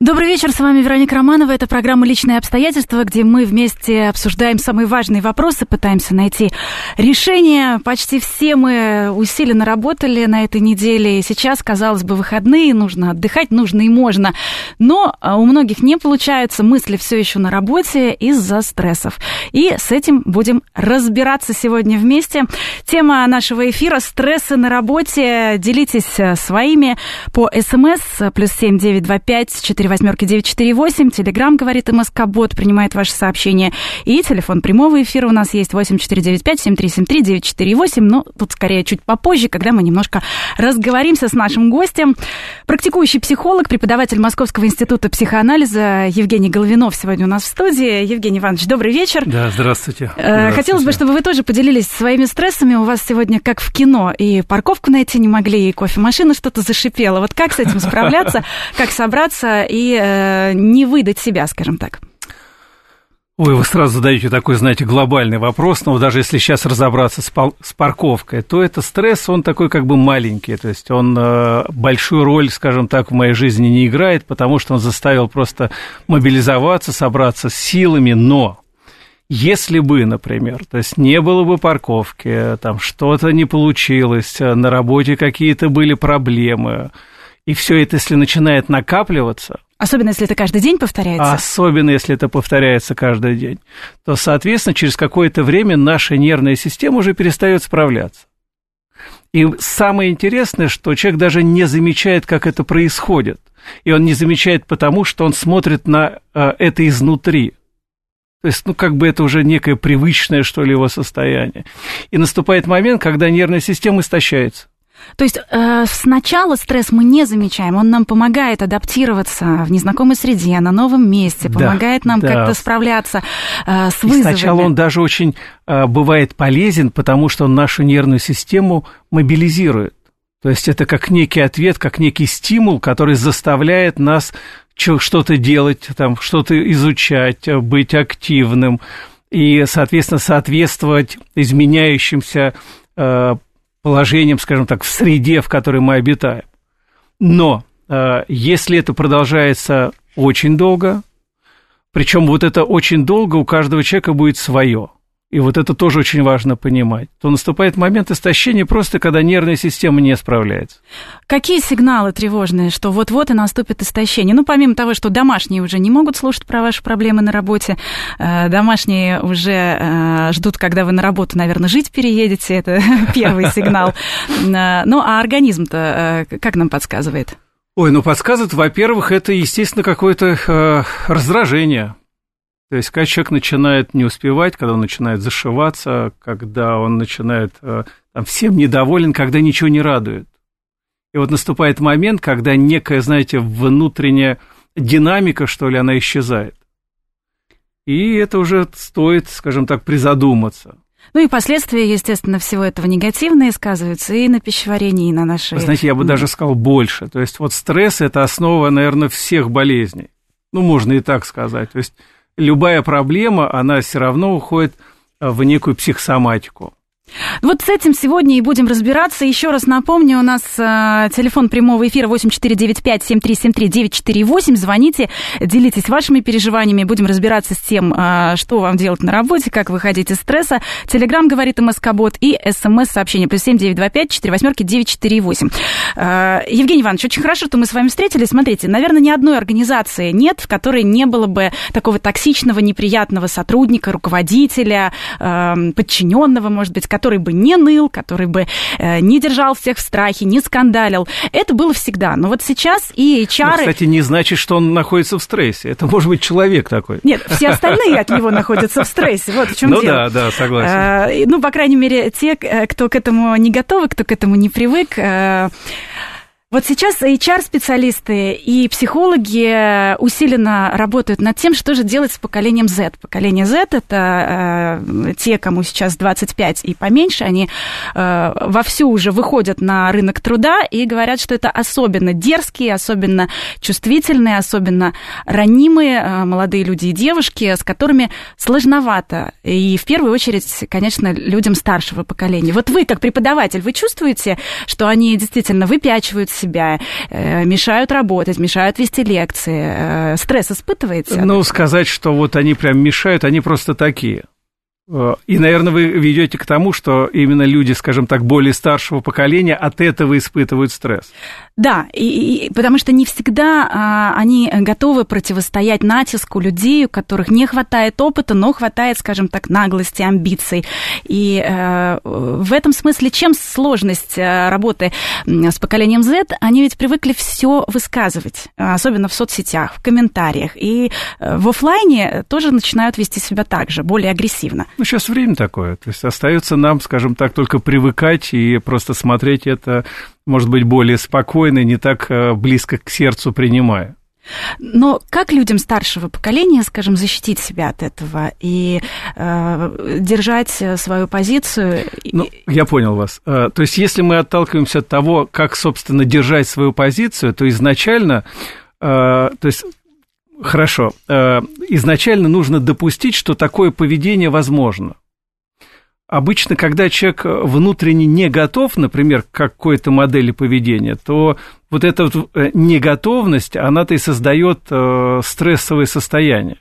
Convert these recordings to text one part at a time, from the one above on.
Добрый вечер, с вами Вероника Романова. Это программа «Личные обстоятельства», где мы вместе обсуждаем самые важные вопросы, пытаемся найти решение. Почти все мы усиленно работали на этой неделе, сейчас, казалось бы, выходные, нужно отдыхать, нужно и можно. Но а, у многих не получается, мысли все еще на работе из-за стрессов. И с этим будем разбираться сегодня вместе. Тема нашего эфира – стрессы на работе. Делитесь э, своими по СМС плюс семь девять два пять четыре восьмерки 948. Телеграмм, говорит МСК-бот, принимает ваши сообщения. И телефон прямого эфира у нас есть 8495-7373-948. Но тут скорее чуть попозже, когда мы немножко разговоримся с нашим гостем. Практикующий психолог, преподаватель Московского института психоанализа Евгений Головинов сегодня у нас в студии. Евгений Иванович, добрый вечер. Да, здравствуйте. Э, здравствуйте. Хотелось бы, чтобы вы тоже поделились своими стрессами. У вас сегодня как в кино. И парковку найти не могли, и кофемашина что-то зашипела. Вот как с этим справляться, как собраться и и э, не выдать себя, скажем так? Ой, вы сразу задаете такой, знаете, глобальный вопрос, но даже если сейчас разобраться с, пал- с парковкой, то это стресс, он такой как бы маленький, то есть он э, большую роль, скажем так, в моей жизни не играет, потому что он заставил просто мобилизоваться, собраться с силами, но если бы, например, то есть не было бы парковки, там что-то не получилось, на работе какие-то были проблемы, и все это, если начинает накапливаться, Особенно, если это каждый день повторяется? Особенно, если это повторяется каждый день. То, соответственно, через какое-то время наша нервная система уже перестает справляться. И самое интересное, что человек даже не замечает, как это происходит. И он не замечает потому, что он смотрит на э, это изнутри. То есть, ну, как бы это уже некое привычное, что ли, его состояние. И наступает момент, когда нервная система истощается. То есть э, сначала стресс мы не замечаем, он нам помогает адаптироваться в незнакомой среде, на новом месте, помогает да, нам да. как-то справляться э, с вызовами. И сначала он даже очень э, бывает полезен, потому что он нашу нервную систему мобилизирует. То есть это как некий ответ, как некий стимул, который заставляет нас что-то делать, там, что-то изучать, быть активным и, соответственно, соответствовать изменяющимся э, положением, скажем так, в среде, в которой мы обитаем. Но э, если это продолжается очень долго, причем вот это очень долго у каждого человека будет свое, и вот это тоже очень важно понимать, то наступает момент истощения просто, когда нервная система не справляется. Какие сигналы тревожные, что вот-вот и наступит истощение? Ну, помимо того, что домашние уже не могут слушать про ваши проблемы на работе, э, домашние уже э, ждут, когда вы на работу, наверное, жить переедете, это первый сигнал. Э, ну, а организм-то как нам подсказывает? Ой, ну подсказывает, во-первых, это, естественно, какое-то раздражение то есть, когда человек начинает не успевать, когда он начинает зашиваться, когда он начинает э, там, всем недоволен, когда ничего не радует. И вот наступает момент, когда некая, знаете, внутренняя динамика, что ли, она исчезает. И это уже стоит, скажем так, призадуматься. Ну и последствия, естественно, всего этого негативные сказываются и на пищеварении, и на нашей... Знаете, я бы даже сказал больше. То есть вот стресс – это основа, наверное, всех болезней. Ну, можно и так сказать. То есть любая проблема, она все равно уходит в некую психосоматику. Вот с этим сегодня и будем разбираться. Еще раз напомню, у нас э, телефон прямого эфира 8495-7373-948. Звоните, делитесь вашими переживаниями. Будем разбираться с тем, э, что вам делать на работе, как выходить из стресса. Телеграмм говорит МСК-бот и СМС-сообщение. Плюс 7925 4 восьмерки 948. Э, Евгений Иванович, очень хорошо, что мы с вами встретились. Смотрите, наверное, ни одной организации нет, в которой не было бы такого токсичного, неприятного сотрудника, руководителя, э, подчиненного, может быть, который бы не ныл, который бы э, не держал всех в страхе, не скандалил. Это было всегда. Но вот сейчас и HR... Но, кстати, не значит, что он находится в стрессе. Это может быть человек такой. Нет, все остальные от него находятся в стрессе. Вот в чем ну, дело. Ну да, да, согласен. Э, ну, по крайней мере, те, кто к этому не готовы, кто к этому не привык. Вот сейчас HR-специалисты и психологи усиленно работают над тем, что же делать с поколением Z. Поколение Z – это э, те, кому сейчас 25 и поменьше, они э, вовсю уже выходят на рынок труда и говорят, что это особенно дерзкие, особенно чувствительные, особенно ранимые э, молодые люди и девушки, с которыми сложновато. И в первую очередь, конечно, людям старшего поколения. Вот вы, как преподаватель, вы чувствуете, что они действительно выпячивают себя, э, мешают работать, мешают вести лекции. Э, стресс испытываете? Ну, сказать, что вот они прям мешают, они просто такие. Э, и, наверное, вы ведете к тому, что именно люди, скажем так, более старшего поколения от этого испытывают стресс. Да, и, и, потому что не всегда а, они готовы противостоять натиску людей, у которых не хватает опыта, но хватает, скажем так, наглости, амбиций. И а, в этом смысле, чем сложность э, работы с поколением Z, они ведь привыкли все высказывать, особенно в соцсетях, в комментариях. И в офлайне тоже начинают вести себя так же, более агрессивно. Ну, сейчас время такое. То есть остается нам, скажем так, только привыкать и просто смотреть это, может быть, более спокойно, не так э, близко к сердцу принимая. Но как людям старшего поколения, скажем, защитить себя от этого и э, держать свою позицию? Ну, я понял вас. Э, то есть, если мы отталкиваемся от того, как, собственно, держать свою позицию, то изначально, э, то есть Хорошо. Э, изначально нужно допустить, что такое поведение возможно. Обычно, когда человек внутренне не готов, например, к какой-то модели поведения, то вот эта вот э, неготовность, она-то и создает э, стрессовое состояние.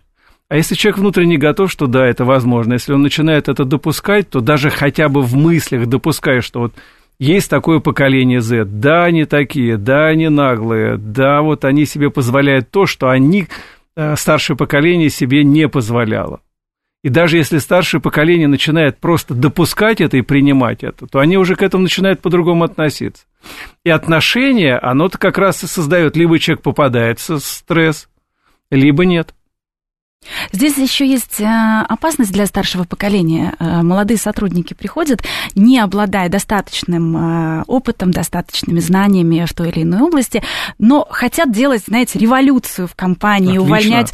А если человек внутренне готов, что да, это возможно, если он начинает это допускать, то даже хотя бы в мыслях допуская, что вот есть такое поколение Z, да, они такие, да, они наглые, да, вот они себе позволяют то, что они, э, старшее поколение, себе не позволяло. И даже если старшее поколение начинает просто допускать это и принимать это, то они уже к этому начинают по-другому относиться. И отношение, оно-то как раз и создает, либо человек попадает в стресс, либо нет. Здесь еще есть э, опасность для старшего поколения. Э, молодые сотрудники приходят, не обладая достаточным э, опытом, достаточными знаниями в той или иной области, но хотят делать, знаете, революцию в компании, Отлично. увольнять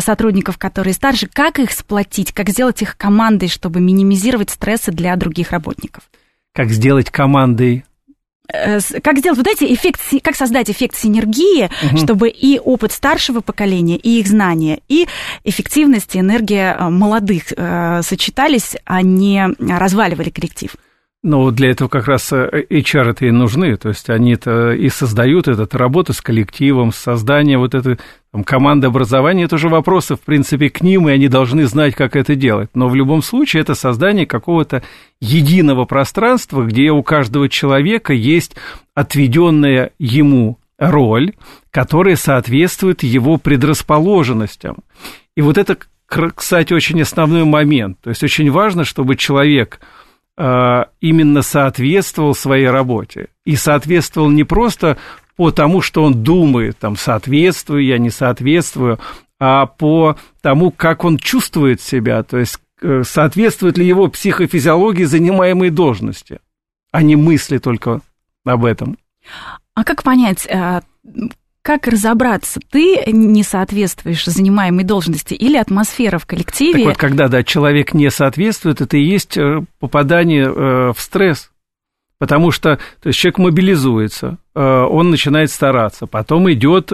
сотрудников, которые старше. Как их сплотить, как сделать их командой, чтобы минимизировать стрессы для других работников? Как сделать командой как сделать вот эти эффект, как создать эффект синергии, угу. чтобы и опыт старшего поколения, и их знания, и эффективность, и энергия э, молодых э, сочетались, а не разваливали коллектив. Ну, для этого как раз HR это и нужны, то есть они это и создают эту работу с коллективом, создание вот этой там, команды образования, это уже вопросы, в принципе, к ним, и они должны знать, как это делать. Но в любом случае это создание какого-то единого пространства, где у каждого человека есть отведенная ему роль, которая соответствует его предрасположенностям. И вот это, кстати, очень основной момент. То есть очень важно, чтобы человек Э, именно соответствовал своей работе. И соответствовал не просто по тому, что он думает, там, соответствую я, не соответствую, а по тому, как он чувствует себя, то есть э, соответствует ли его психофизиологии занимаемой должности, а не мысли только об этом. А как понять, э, как разобраться, ты не соответствуешь занимаемой должности или атмосфера в коллективе? Так вот, когда да, человек не соответствует, это и есть э, попадание э, в стресс. Потому что то есть человек мобилизуется, э, он начинает стараться, потом идет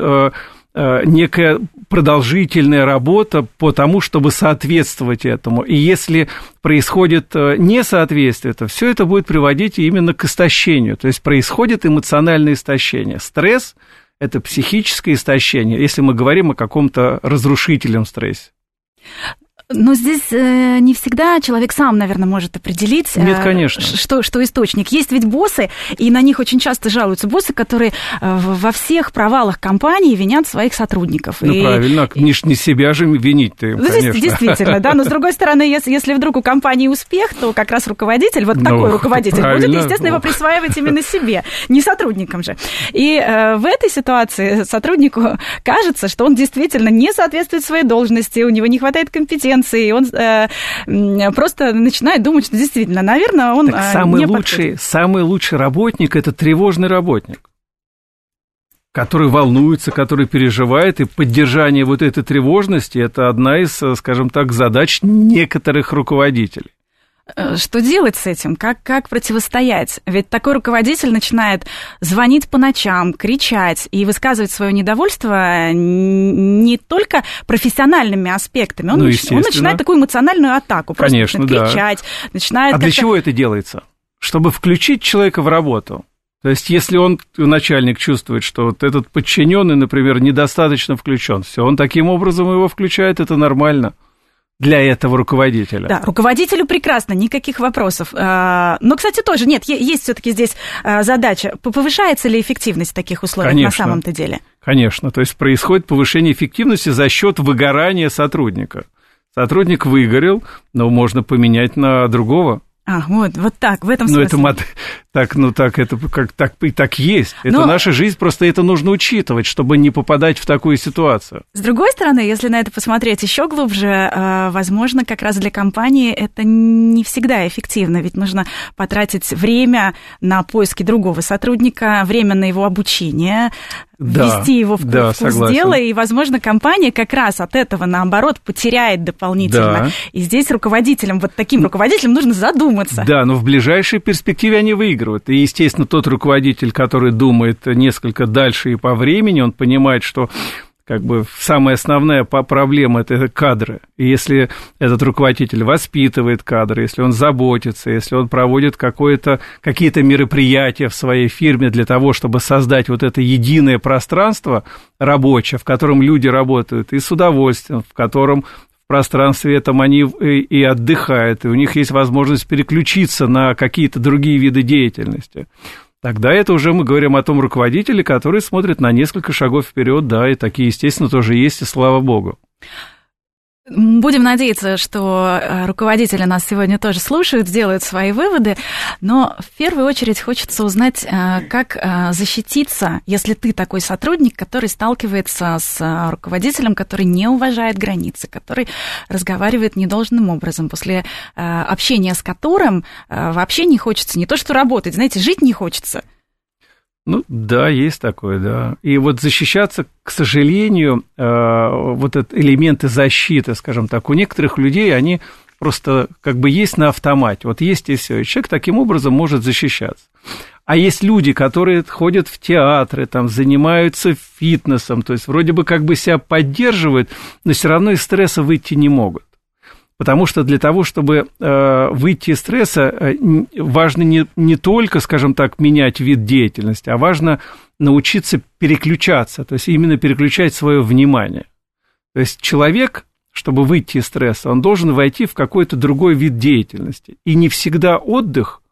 некая продолжительная работа по тому, чтобы соответствовать этому. И если происходит несоответствие, то все это будет приводить именно к истощению. То есть происходит эмоциональное истощение. Стресс – это психическое истощение, если мы говорим о каком-то разрушительном стрессе. Но здесь э, не всегда человек сам, наверное, может определить, э, Нет, конечно. Что, что источник. Есть ведь боссы, и на них очень часто жалуются боссы, которые э, во всех провалах компании винят своих сотрудников. Ну, и, правильно, не, не себя же винить-то им, ну, конечно. Действительно, да, но с другой стороны, если, если вдруг у компании успех, то как раз руководитель, вот ну, такой руководитель, будет, естественно, его присваивать именно себе, не сотрудникам же. И э, в этой ситуации сотруднику кажется, что он действительно не соответствует своей должности, у него не хватает компетенции, компетенции, и он э, просто начинает думать, что действительно, наверное, он так э, самый не лучший, подходит. Самый лучший работник – это тревожный работник. который волнуется, который переживает, и поддержание вот этой тревожности – это одна из, скажем так, задач некоторых руководителей. Э, что делать с этим? Как, как противостоять? Ведь такой руководитель начинает звонить по ночам, кричать и высказывать свое недовольство не только профессиональными аспектами. Он, ну, нач... он начинает такую эмоциональную атаку. Конечно, просто кричать, да. начинает... А для чего это делается? Чтобы включить человека в работу. То есть, если он, начальник, чувствует, что вот этот подчиненный, например, недостаточно включен, все, он таким образом его включает, это нормально для этого руководителя. Да, руководителю прекрасно, никаких вопросов. А, но, кстати, тоже нет, есть все-таки здесь а, задача. Повышается ли эффективность в таких условиях Конечно. на самом-то деле? Конечно, то есть происходит повышение эффективности за счет выгорания сотрудника. Сотрудник выгорел, но можно поменять на другого. А, вот, вот так, в этом смысле. Ну, это так, ну так, это как так и так есть. Это Но... наша жизнь, просто это нужно учитывать, чтобы не попадать в такую ситуацию. С другой стороны, если на это посмотреть еще глубже, э, возможно, как раз для компании это не всегда эффективно, ведь нужно потратить время на поиски другого сотрудника, время на его обучение, да, ввести его в да, курс дела, и, возможно, компания как раз от этого, наоборот, потеряет дополнительно. Да. И здесь руководителям, вот таким руководителям нужно задуматься. Да, но в ближайшей перспективе они выигрывают. И, естественно, тот руководитель, который думает несколько дальше и по времени, он понимает, что как бы самая основная проблема это кадры. И если этот руководитель воспитывает кадры, если он заботится, если он проводит какие-то мероприятия в своей фирме для того, чтобы создать вот это единое пространство рабочее, в котором люди работают и с удовольствием, в котором пространстве этом они и отдыхают, и у них есть возможность переключиться на какие-то другие виды деятельности Тогда это уже мы говорим о том руководителе, который смотрит на несколько шагов вперед, да, и такие, естественно, тоже есть, и слава богу. Будем надеяться, что э, руководители нас сегодня тоже слушают, сделают свои выводы, но в первую очередь хочется узнать, э, как э, защититься, если ты такой сотрудник, который сталкивается с руководителем, который не уважает границы, который разговаривает недолжным образом, после общения с которым вообще не хочется не то что работать, знаете, жить не хочется – ну, да, есть такое, да. И вот защищаться, к сожалению, э, вот этот элементы защиты, скажем так, у некоторых людей, они просто как бы есть на автомате. Вот есть и все. И человек таким образом может защищаться. А есть люди, которые ходят в театры, там, занимаются фитнесом, то есть вроде бы как бы себя поддерживают, но все равно из стресса выйти не могут. Потому что для того, чтобы э, выйти из стресса, э, важно не, не только, скажем так, менять вид деятельности, а важно научиться переключаться, то есть именно переключать свое внимание. То есть человек, чтобы выйти из стресса, он должен войти в какой-то другой вид деятельности. И не всегда отдых,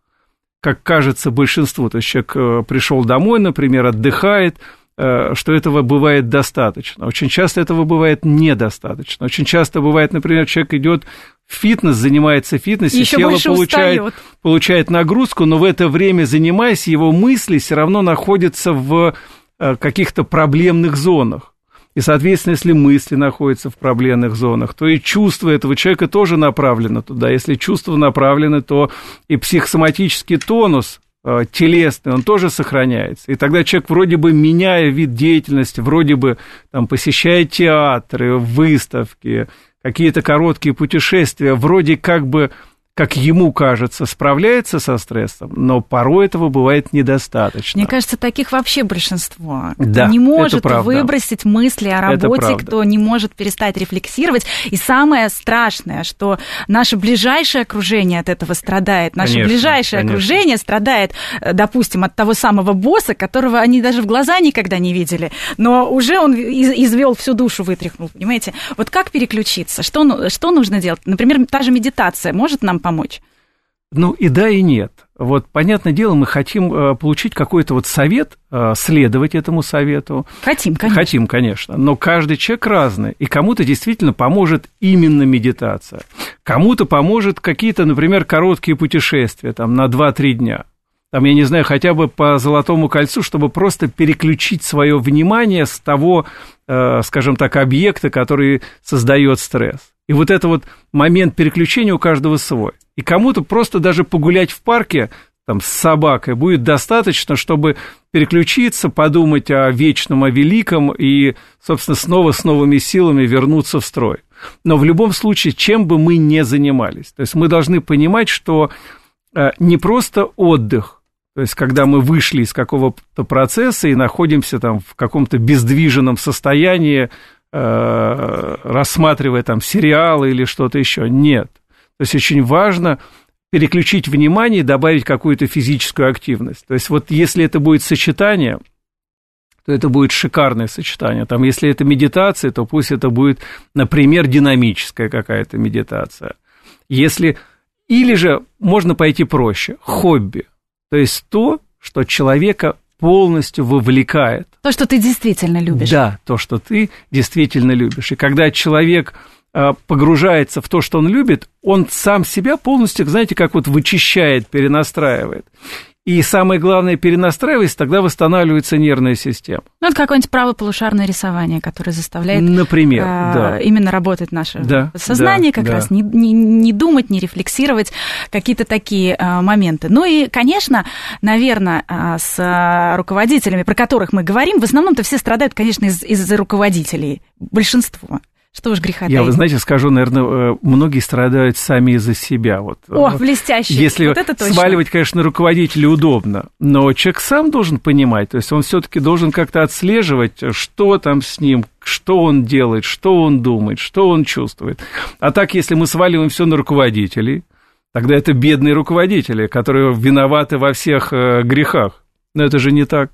как кажется большинству, то есть человек э, пришел домой, например, отдыхает, что этого бывает достаточно. Очень часто этого бывает недостаточно. Очень часто бывает, например, человек идет в фитнес, занимается фитнесом, тело получает, получает нагрузку, но в это время, занимаясь, его мысли все равно находятся в э, каких-то проблемных зонах. И, соответственно, если мысли находятся в проблемных зонах, то и чувство этого человека тоже направлено туда. Если чувства направлены, то и психосоматический тонус Э, телесный, он тоже сохраняется. И тогда человек вроде бы меняя вид деятельности, вроде бы там посещает театры, выставки, какие-то короткие путешествия, вроде как бы как ему кажется, справляется со стрессом, но порой этого бывает недостаточно. Мне кажется, таких вообще большинство. Да, кто не может выбросить мысли о работе, кто не может перестать рефлексировать. И самое страшное, что наше ближайшее окружение от этого страдает. Наше конечно, ближайшее конечно. окружение страдает, э, допустим, от того самого босса, которого они даже в глаза никогда не видели, но уже он извел всю душу, вытряхнул, понимаете? Вот как переключиться? Что, ну, что нужно делать? Например, та же медитация может нам помочь? Ну и да, и нет. Вот, понятное дело, мы хотим э, получить какой-то вот совет, э, следовать этому совету. Хотим, конечно. Хотим, конечно. Но каждый человек разный. И кому-то действительно поможет именно медитация. Кому-то поможет какие-то, например, короткие путешествия там, на 2-3 дня. Там, я не знаю, хотя бы по Золотому кольцу, чтобы просто переключить свое внимание с того, э, скажем так, объекта, который создает стресс. И вот это вот момент переключения у каждого свой. И кому-то просто даже погулять в парке там, с собакой будет достаточно, чтобы переключиться, подумать о вечном, о великом и, собственно, снова с новыми силами вернуться в строй. Но в любом случае, чем бы мы ни занимались, то есть мы должны понимать, что э, не просто отдых, то есть когда мы вышли из какого-то процесса и находимся там в каком-то бездвиженном состоянии, э, рассматривая там сериалы или что-то еще, нет. То есть очень важно переключить внимание и добавить какую-то физическую активность. То есть вот если это будет сочетание, то это будет шикарное сочетание. Там, если это медитация, то пусть это будет, например, динамическая какая-то медитация. Если... Или же можно пойти проще, хобби. То есть то, что человека полностью вовлекает. То, что ты действительно любишь. Да, то, что ты действительно любишь. И когда человек Э, погружается в то, что он любит, он сам себя полностью, знаете, как вот вычищает, перенастраивает. И самое главное, перенастраиваясь, тогда восстанавливается нервная система. Ну, это какое-нибудь правополушарное рисование, которое заставляет Например, а, да. именно работать наше да, сознание, да, как да. раз не, не, не думать, не рефлексировать, какие-то такие а, моменты. Ну и, конечно, наверное, а, с руководителями, про которых мы говорим, в основном-то все страдают, конечно, из- из-за руководителей, большинство. Что уж греха Я, вы знаете, скажу, наверное, э, многие страдают сами из-за себя. Вот. О, блестяще. Если вот это точно. сваливать, конечно, руководителя удобно, но человек сам должен понимать, то есть он все-таки должен как-то отслеживать, что там с ним, что он делает, что он думает, что он чувствует. А так, если мы сваливаем все на руководителей, тогда это бедные руководители, которые виноваты во всех э, грехах. Но это же не так.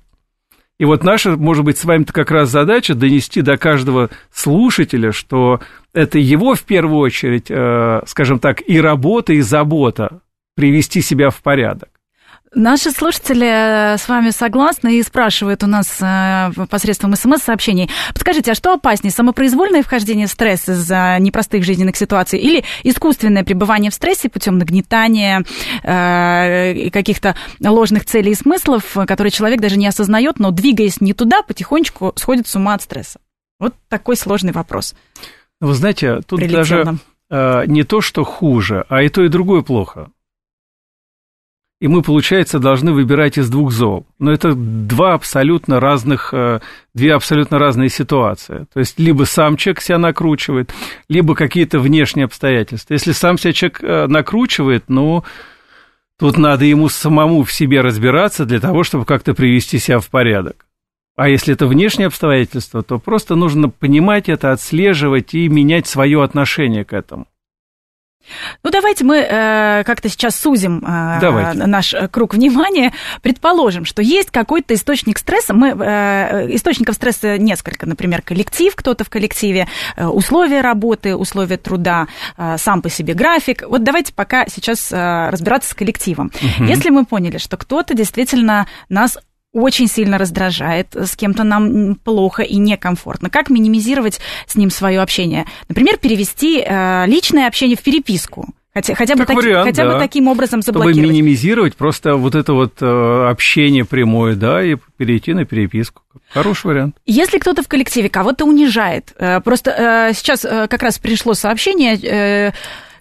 И вот наша, может быть, с вами-то как раз задача донести до каждого слушателя, что это его в первую очередь, э, скажем так, и работа, и забота привести себя в порядок. Наши слушатели э, с вами согласны и спрашивают у нас э, посредством смс-сообщений. Подскажите, а что опаснее, самопроизвольное вхождение в стресс из-за непростых жизненных ситуаций или искусственное пребывание в стрессе путем нагнетания э, каких-то ложных целей и смыслов, которые человек даже не осознает, но двигаясь не туда, потихонечку сходит с ума от стресса? Вот такой сложный вопрос. Вы знаете, тут даже э, не то, что хуже, а и то, и другое плохо и мы, получается, должны выбирать из двух зол. Но это два абсолютно разных, э, две абсолютно разные ситуации. То есть, либо сам человек себя накручивает, либо какие-то внешние обстоятельства. Если сам себя человек э, накручивает, ну, тут надо ему самому в себе разбираться для того, чтобы как-то привести себя в порядок. А если это внешние обстоятельства, то просто нужно понимать это, отслеживать и менять свое отношение к этому. Ну, давайте мы э, как-то сейчас сузим э, наш э, круг внимания. Предположим, что есть какой-то источник стресса. Мы, э, источников стресса несколько. Например, коллектив, кто-то в коллективе, э, условия работы, условия труда, э, сам по себе график. Вот давайте пока сейчас э, разбираться с коллективом. Угу. Если мы поняли, что кто-то действительно нас очень сильно раздражает, с кем-то нам плохо и некомфортно. Как минимизировать с ним свое общение? Например, перевести э, личное общение в переписку. Хотя, хотя, бы, таки, вариант, хотя да. бы таким образом заблокировать. Чтобы минимизировать просто вот это вот э, общение прямое, да, и перейти на переписку. Хороший вариант. Если кто-то в коллективе кого-то унижает, э, просто э, сейчас э, как раз пришло сообщение э,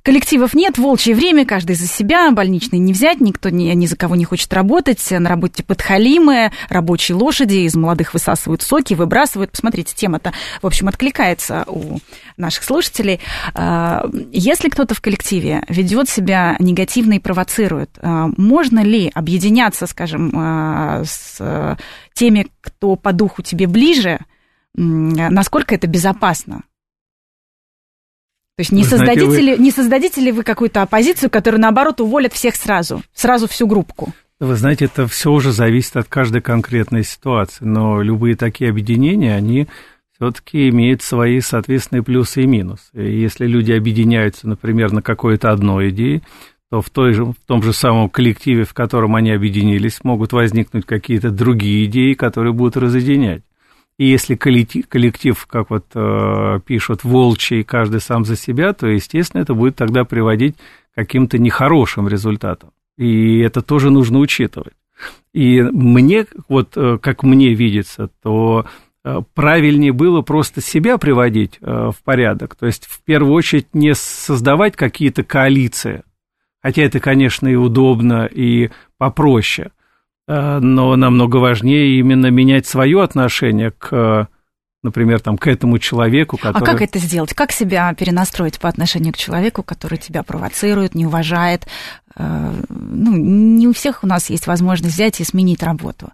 Коллективов нет, волчье время, каждый за себя, больничный не взять, никто ни, ни за кого не хочет работать, на работе подхалимы, рабочие лошади, из молодых высасывают соки, выбрасывают. Посмотрите, тема-то, в общем, откликается у наших слушателей. А, если кто-то в коллективе ведет себя негативно и провоцирует, а, можно ли объединяться, скажем, а, с теми, кто по духу тебе ближе, насколько это безопасно? То есть не, знаете, создадите, вы... ли, не создадите ли вы какую-то оппозицию, которая, наоборот, уволит всех сразу, сразу всю группку? Вы знаете, это все уже зависит от каждой конкретной ситуации, но любые такие объединения, они все-таки имеют свои соответственные плюсы и минусы. И если люди объединяются, например, на какой-то одной идее, то в, той же, в том же самом коллективе, в котором они объединились, могут возникнуть какие-то другие идеи, которые будут разъединять. И если коллектив, как вот э, пишут, волчий, каждый сам за себя, то, естественно, это будет тогда приводить к каким-то нехорошим результатам. И это тоже нужно учитывать. И мне, вот э, как мне видится, то э, правильнее было просто себя приводить э, в порядок. То есть, в первую очередь, не создавать какие-то коалиции. Хотя это, конечно, и удобно, и попроще. Э, но намного важнее именно менять свое отношение к например, там, к этому человеку, который... А как это сделать? Как себя перенастроить по отношению к человеку, который тебя провоцирует, не уважает? Э, ну, не у всех у нас есть возможность взять и сменить работу.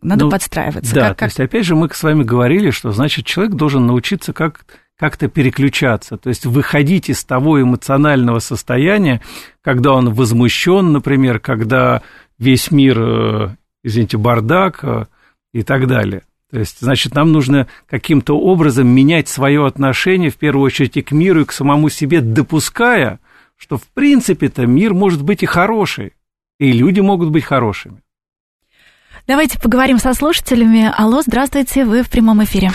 Надо ну, подстраиваться. Да, как, то есть, опять же, мы с вами говорили, что, значит, человек должен научиться как как-то переключаться, то есть выходить из того эмоционального состояния, когда он возмущен, например, когда весь мир, э, извините, бардак э, и так далее. То есть, значит, нам нужно каким-то образом менять свое отношение, в первую очередь, и к миру, и к самому себе, допуская, что, в принципе-то, мир может быть и хороший, и люди могут быть хорошими. Давайте поговорим со слушателями. Алло, здравствуйте, вы в прямом эфире.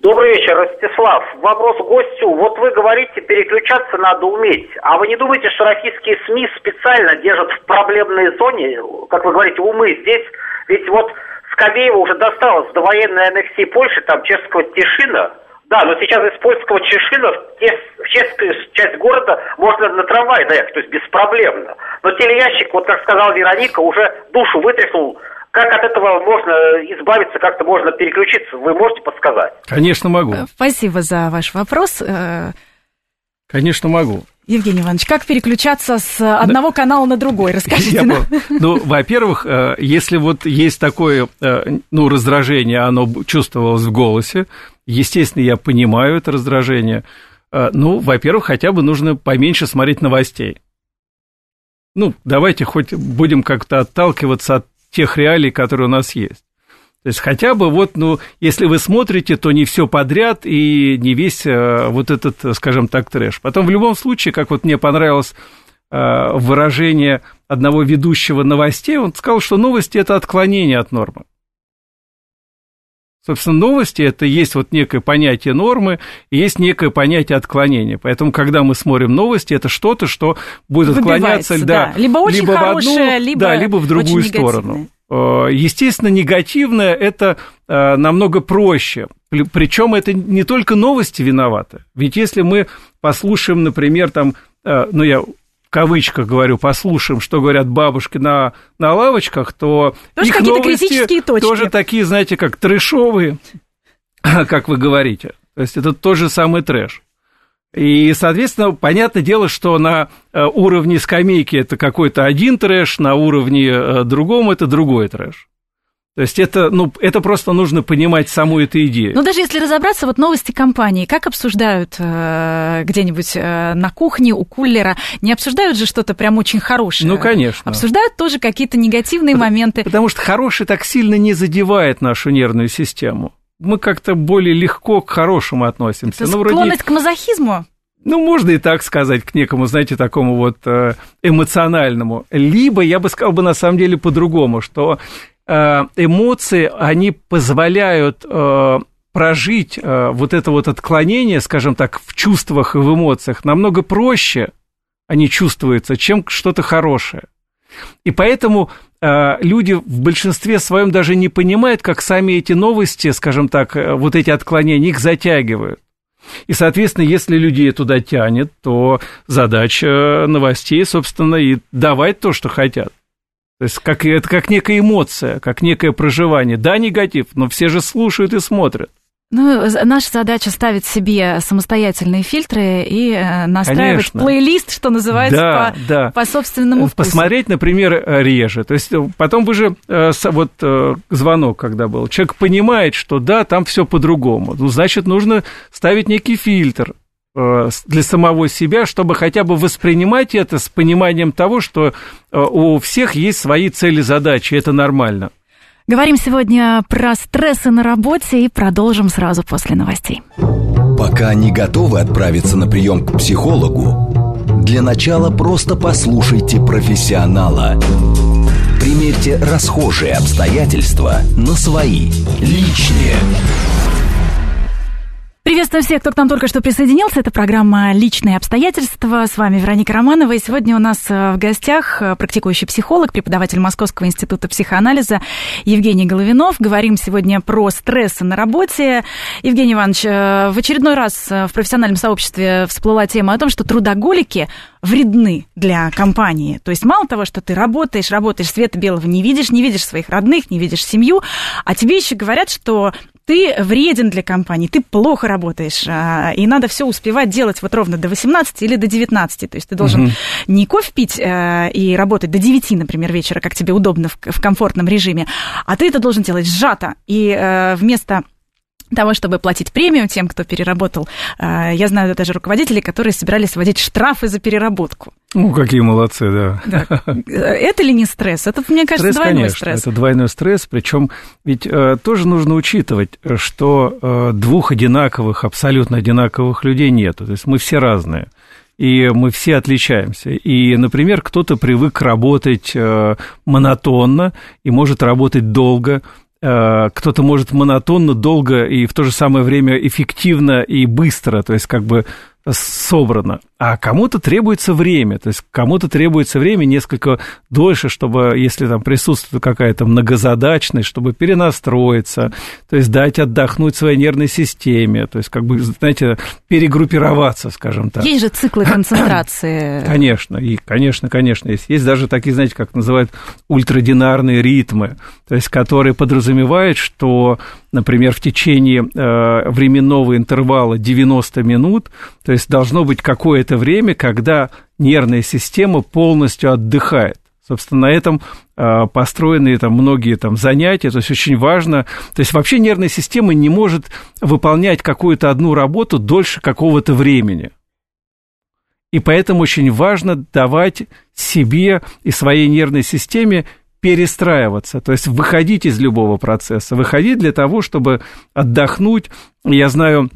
Добрый вечер, Ростислав. Вопрос гостю. Вот вы говорите, переключаться надо уметь. А вы не думаете, что российские СМИ специально держат в проблемной зоне, как вы говорите, умы здесь? Ведь вот Скобеева уже досталось до военной аннексии Польши, там, чешского Тишина. Да, но сейчас из польского Чешина в чешскую часть города можно на трамвай доехать, то есть беспроблемно. Но телеящик, вот как сказала Вероника, уже душу вытряхнул как от этого можно избавиться, как-то можно переключиться? Вы можете подсказать? Конечно, могу. Э, спасибо за ваш вопрос. Э, Конечно, могу. Евгений Иванович, как переключаться с одного да. канала на другой? Расскажите. Я нам. Ну, во-первых, э, если вот есть такое, ну, раздражение, оно чувствовалось в голосе, естественно, я понимаю это раздражение. Ну, во-первых, хотя бы нужно поменьше смотреть новостей. Ну, давайте хоть будем как-то отталкиваться от тех реалий, которые у нас есть. То есть хотя бы вот, ну, если вы смотрите, то не все подряд и не весь э, вот этот, скажем так, трэш. Потом в любом случае, как вот мне понравилось э, выражение одного ведущего новостей, он сказал, что новости – это отклонение от нормы. Собственно, новости – это есть вот некое понятие нормы, и есть некое понятие отклонения. Поэтому, когда мы смотрим новости, это что-то, что будет отклоняться да, да. либо очень либо хорошее, в одну, либо, да, либо в другую сторону. Э, естественно, негативное – это э, намного проще. Причем это не только новости виноваты. Ведь если мы послушаем, например, там, э, ну, я в кавычках говорю, послушаем, что говорят бабушки на, на лавочках, то тоже их новости точки. тоже такие, знаете, как трэшовые, как вы говорите. То есть это тот же самый трэш. И, соответственно, понятное дело, что на э, уровне скамейки это какой-то один трэш, на уровне э, другом это другой трэш. То есть это, ну, это просто нужно понимать саму эту идею. Ну, даже если разобраться, вот новости компании, как обсуждают э, где-нибудь э, на кухне у кулера? Не обсуждают же что-то прям очень хорошее. Ну, конечно. Обсуждают тоже какие-то негативные потому, моменты. Потому что хорошее так сильно не задевает нашу нервную систему. Мы как-то более легко к хорошему относимся. Это ну, склонность вроде... к мазохизму? Ну, можно и так сказать, к некому, знаете, такому вот э, эмоциональному. Либо, я бы сказал бы на самом деле по-другому, что эмоции, они позволяют э, прожить э, вот это вот отклонение, скажем так, в чувствах и в эмоциях намного проще они чувствуются, чем что-то хорошее. И поэтому люди в большинстве своем даже не понимают, как сами эти новости, скажем так, вот эти отклонения, их затягивают. И, соответственно, если людей туда тянет, то задача новостей, собственно, и давать то, что хотят. То есть как, это как некая эмоция, как некое проживание. Да, негатив, но все же слушают и смотрят. Ну, наша задача ставить себе самостоятельные фильтры и э, настраивать Конечно. плейлист, что называется, да, по, да. по собственному вкусу. Посмотреть, например, реже. То есть э, потом вы же, э, вот звонок, когда был, человек понимает, что да, там все по-другому. Ну, значит, нужно ставить некий фильтр. Э, для самого себя, чтобы хотя бы воспринимать это с пониманием того, что э, у всех есть свои цели, задачи, это нормально. Говорим сегодня про стрессы на работе и продолжим сразу после новостей. Пока не готовы отправиться на прием к психологу, для начала просто послушайте профессионала. Примерьте расхожие обстоятельства на свои, личные. Приветствую всех, кто к нам только что присоединился. Это программа «Личные обстоятельства». С вами Вероника Романова. И сегодня у нас э, в гостях э, практикующий психолог, преподаватель Московского института психоанализа Евгений Головинов. Говорим сегодня про стрессы на работе. Евгений Иванович, э, в очередной раз в профессиональном сообществе всплыла тема о том, что трудоголики вредны для компании. То есть мало того, что ты работаешь, работаешь, света белого не видишь, не видишь своих родных, не видишь семью, а тебе еще говорят, что ты вреден для компании, ты плохо работаешь, а, и надо все успевать делать вот ровно до 18 или до 19. То есть ты должен угу. не кофе пить э, и работать до 9, например, вечера, как тебе удобно в, комфортном режиме, а ты это должен делать сжато. И э, вместо того, чтобы платить премию тем, кто переработал. А, я знаю даже руководителей, которые собирались вводить штрафы за переработку. Ну, какие молодцы, да. да. Это ли не стресс? Это, мне кажется, стресс, двойной конечно, стресс. Это двойной стресс, причем ведь э, тоже нужно учитывать, что э, двух одинаковых, абсолютно одинаковых людей нет. То есть мы все разные и мы все отличаемся. И, например, кто-то привык работать э, монотонно и может работать долго, кто-то может монотонно, долго и в то же самое время эффективно и быстро, то есть как бы собрано а кому-то требуется время, то есть кому-то требуется время несколько дольше, чтобы, если там присутствует какая-то многозадачность, чтобы перенастроиться, то есть дать отдохнуть своей нервной системе, то есть как бы, знаете, перегруппироваться, скажем так. Есть же циклы концентрации. Конечно, и, конечно, конечно, есть. Есть даже такие, знаете, как называют ультрадинарные ритмы, то есть которые подразумевают, что, например, в течение э, временного интервала 90 минут, то есть должно быть какое-то время, когда нервная система полностью отдыхает. Собственно, на этом э, построены там многие там занятия, то есть очень важно. То есть вообще нервная система не может выполнять какую-то одну работу дольше какого-то времени. И поэтому очень важно давать себе и своей нервной системе перестраиваться, то есть выходить из любого процесса, выходить для того, чтобы отдохнуть. Я знаю,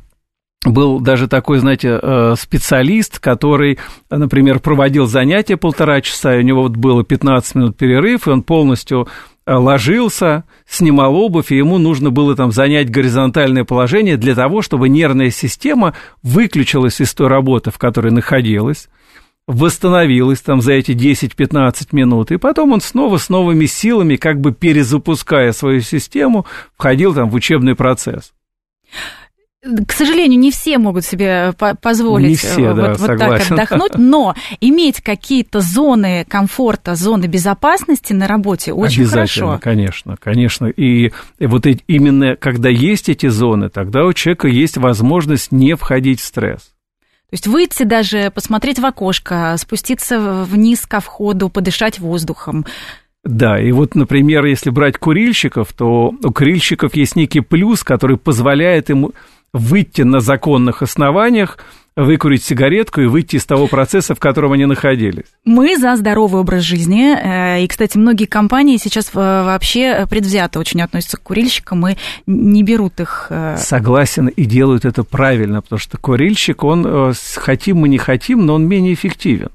был даже такой, знаете, э, специалист, который, например, проводил занятия полтора часа, и у него вот было 15 минут перерыв, и он полностью э, ложился, снимал обувь, и ему нужно было там занять горизонтальное положение для того, чтобы нервная система выключилась из той работы, в которой находилась, восстановилась там за эти 10-15 минут, и потом он снова с новыми силами, как бы перезапуская свою систему, входил там в учебный процесс к сожалению, не все могут себе позволить не все, вот, да, вот так отдохнуть, но иметь какие-то зоны комфорта, зоны безопасности на работе очень Обязательно, хорошо. конечно, конечно. И, и вот эти, именно когда есть эти зоны, тогда у человека есть возможность не входить в стресс. То есть выйти даже, посмотреть в окошко, спуститься вниз ко входу, подышать воздухом. Да, и вот, например, если брать курильщиков, то у курильщиков есть некий плюс, который позволяет им выйти на законных основаниях, выкурить сигаретку и выйти из того процесса, в котором они находились. Мы за здоровый образ жизни. Э, и, кстати, многие компании сейчас э, вообще предвзято очень относятся к курильщикам и не берут их. Э, Согласен, и делают это правильно, потому что курильщик, он, хотим мы не хотим, но он менее эффективен.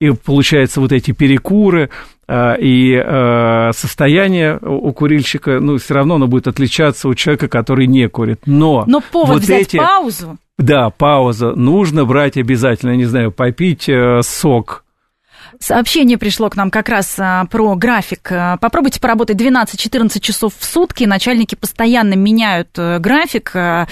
И получается вот эти перекуры, и состояние у курильщика, ну, все равно оно будет отличаться у человека, который не курит. Но, Но повод вот взять эти... паузу. Да, пауза. Нужно брать обязательно, не знаю, попить э, сок Сообщение пришло к нам как раз а, про график. А, попробуйте поработать 12-14 часов в сутки. Начальники постоянно меняют э, график, а,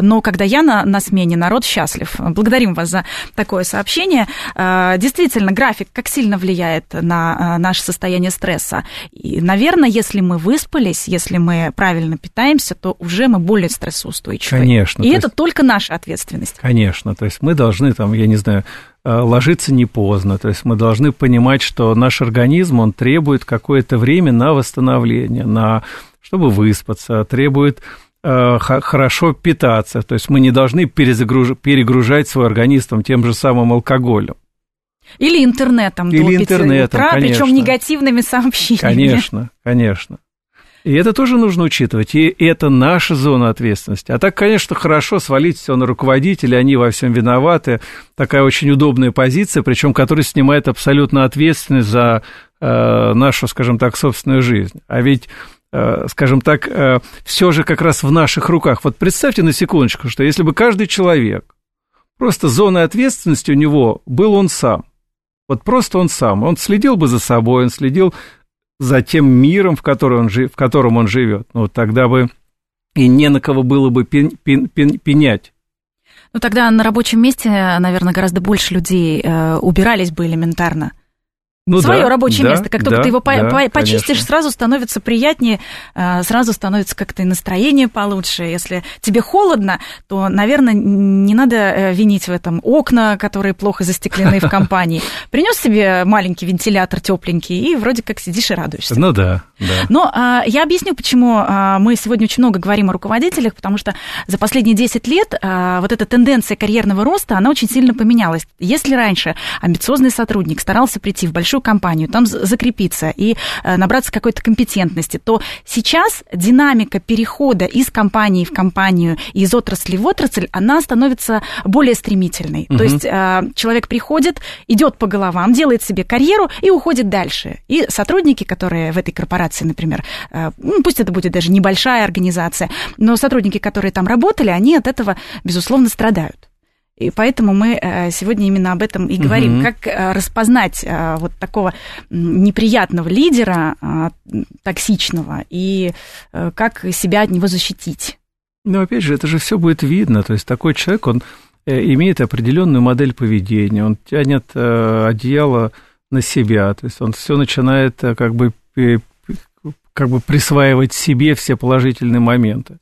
но когда я на, на смене, народ счастлив. Благодарим вас за такое сообщение. Действительно, график как сильно влияет на наше состояние стресса. И, наверное, если мы выспались, если мы правильно питаемся, то уже мы более стрессоустойчивы. Конечно. И это есть... только наша ответственность. Конечно. То есть мы должны, там, я не знаю, Э, ложиться не поздно. То есть мы должны понимать, что наш организм, он требует какое-то время на восстановление, на, чтобы выспаться, требует э, хорошо питаться. То есть мы не должны перезагруж... перегружать свой организм тем же самым алкоголем. Или интернетом Или до интернетом, утра, причем негативными сообщениями. Конечно, конечно. И это тоже нужно учитывать, и это наша зона ответственности. А так, конечно, хорошо свалить все на руководителей, они во всем виноваты. Такая очень удобная позиция, причем которая снимает абсолютно ответственность за э, нашу, скажем так, собственную жизнь. А ведь э, скажем так, э, все же как раз в наших руках. Вот представьте на секундочку, что если бы каждый человек, просто зоной ответственности у него был он сам, вот просто он сам, он следил бы за собой, он следил за тем миром, в котором он, жив, в котором он живет, ну, тогда бы и не на кого было бы пен, пен, пен, пенять. Ну, тогда на рабочем месте, наверное, гораздо больше людей э, убирались бы элементарно ну, свое да, рабочее да, место. Как только да, ты его да, по- почистишь, конечно. сразу становится приятнее, э, сразу становится как-то и настроение получше. Если тебе холодно, то, наверное, не надо э, винить в этом окна, которые плохо застеклены в компании. Принес себе маленький вентилятор тепленький, и вроде как сидишь и радуешься. Ну да, да. Но а, я объясню, почему а, мы сегодня очень много говорим о руководителях, потому что за последние 10 лет а, вот эта тенденция карьерного роста, она очень сильно поменялась. Если раньше амбициозный сотрудник старался прийти в большой большую компанию, там закрепиться и э, набраться какой-то компетентности, то сейчас динамика перехода из компании в компанию, из отрасли в отрасль, она становится более стремительной. Угу. То есть э, человек приходит, идет по головам, делает себе карьеру и уходит дальше. И сотрудники, которые в этой корпорации, например, э, ну, пусть это будет даже небольшая организация, но сотрудники, которые там работали, они от этого, безусловно, страдают. И поэтому мы э, сегодня именно об этом и говорим. Угу. Как э, распознать э, вот такого неприятного лидера, токсичного, и как себя от него защитить? Ну, опять же, это же все будет видно. То есть такой человек, он имеет определенную модель поведения, он тянет одеяло на себя, то есть он все начинает как бы, как бы присваивать себе все положительные моменты.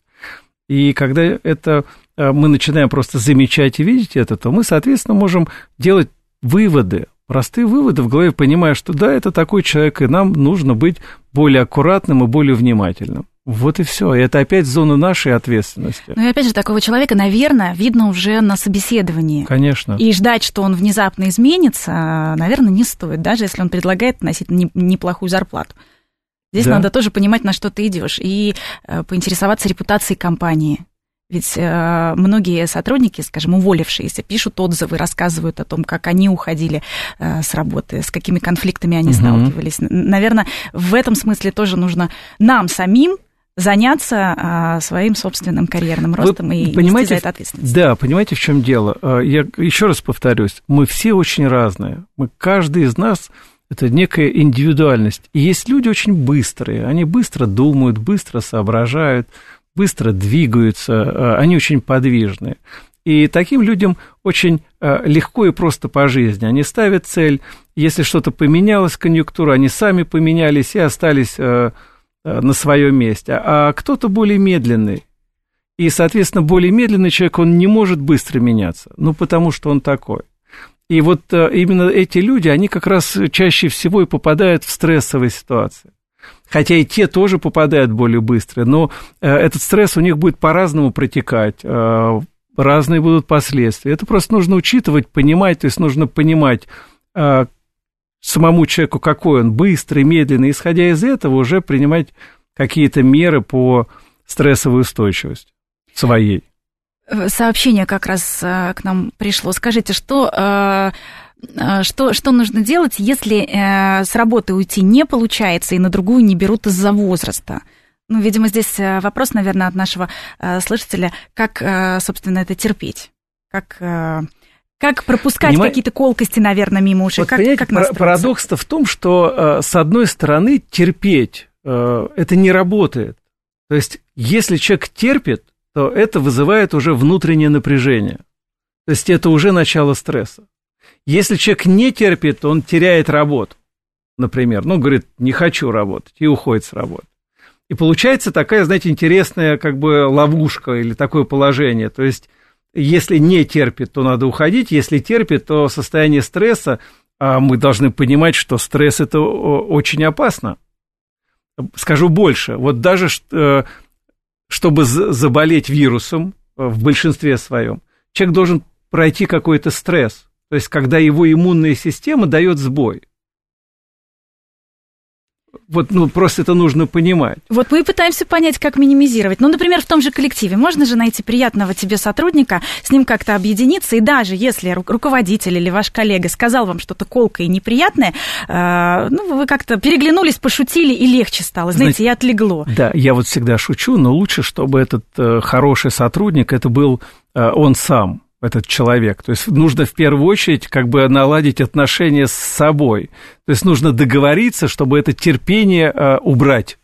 И когда это мы начинаем просто замечать и видеть это, то мы, соответственно, можем делать выводы, простые выводы в голове, понимая, что да, это такой человек, и нам нужно быть более аккуратным и более внимательным. Вот и все. И это опять зона нашей ответственности. Ну и опять же, такого человека, наверное, видно уже на собеседовании. Конечно. И ждать, что он внезапно изменится, наверное, не стоит, даже если он предлагает носить неплохую зарплату. Здесь да. надо тоже понимать, на что ты идешь, и э, поинтересоваться репутацией компании. Ведь э, многие сотрудники, скажем, уволившиеся, пишут отзывы, рассказывают о том, как они уходили э, с работы, с какими конфликтами они угу. сталкивались. Наверное, в этом смысле тоже нужно нам самим заняться а, своим собственным карьерным ростом Вы и понимаете, за это ответственность. Да, понимаете, в чем дело? Э, я еще раз повторюсь, мы все очень разные. Мы, каждый из нас это некая индивидуальность. И есть люди очень быстрые, они быстро думают, быстро соображают, быстро двигаются, э, они очень подвижные. И таким людям очень э, легко и просто по жизни. Они ставят цель, если что-то поменялось, конъюнктура, они сами поменялись и остались э, на своем месте. А кто-то более медленный. И, соответственно, более медленный человек, он не может быстро меняться, ну, потому что он такой. И вот именно эти люди, они как раз чаще всего и попадают в стрессовые ситуации хотя и те тоже попадают более быстро, но э, этот стресс у них будет по-разному протекать, э, разные будут последствия. Это просто нужно учитывать, понимать, то есть нужно понимать э, самому человеку, какой он, быстрый, медленный, исходя из этого уже принимать какие-то меры по стрессовой устойчивости своей. Сообщение как раз к нам пришло. Скажите, что что, что нужно делать, если э, с работы уйти не получается и на другую не берут из-за возраста? Ну, видимо, здесь э, вопрос, наверное, от нашего слушателя, как, собственно, это терпеть, как как пропускать Понимаете, какие-то колкости, наверное, мимо ушей? Вот, как, как парадокс-то в том, что, с одной стороны, терпеть это не работает. То есть, если человек терпит, то это вызывает уже внутреннее напряжение. То есть, это уже начало стресса. Если человек не терпит, он теряет работу, например. Ну, говорит, не хочу работать, и уходит с работы. И получается такая, знаете, интересная как бы ловушка или такое положение. То есть, если не терпит, то надо уходить. Если терпит, то состояние стресса, а мы должны понимать, что стресс это очень опасно. Скажу больше. Вот даже э, чтобы заболеть вирусом э, в большинстве своем, человек должен пройти какой-то стресс. То есть, когда его иммунная система дает сбой. Вот, ну, просто это нужно понимать. Вот мы и пытаемся понять, как минимизировать. Ну, например, в том же коллективе можно же найти приятного тебе сотрудника, с ним как-то объединиться, и даже если руководитель или ваш коллега сказал вам что-то колкое и неприятное, э, ну, вы как-то переглянулись, пошутили, и легче стало, знаете, Знаете, и отлегло. Да, я вот всегда шучу, но лучше, чтобы этот э, хороший сотрудник, это был э, он сам этот человек. То есть нужно в первую очередь как бы наладить отношения с собой. То есть нужно договориться, чтобы это терпение э, убрать.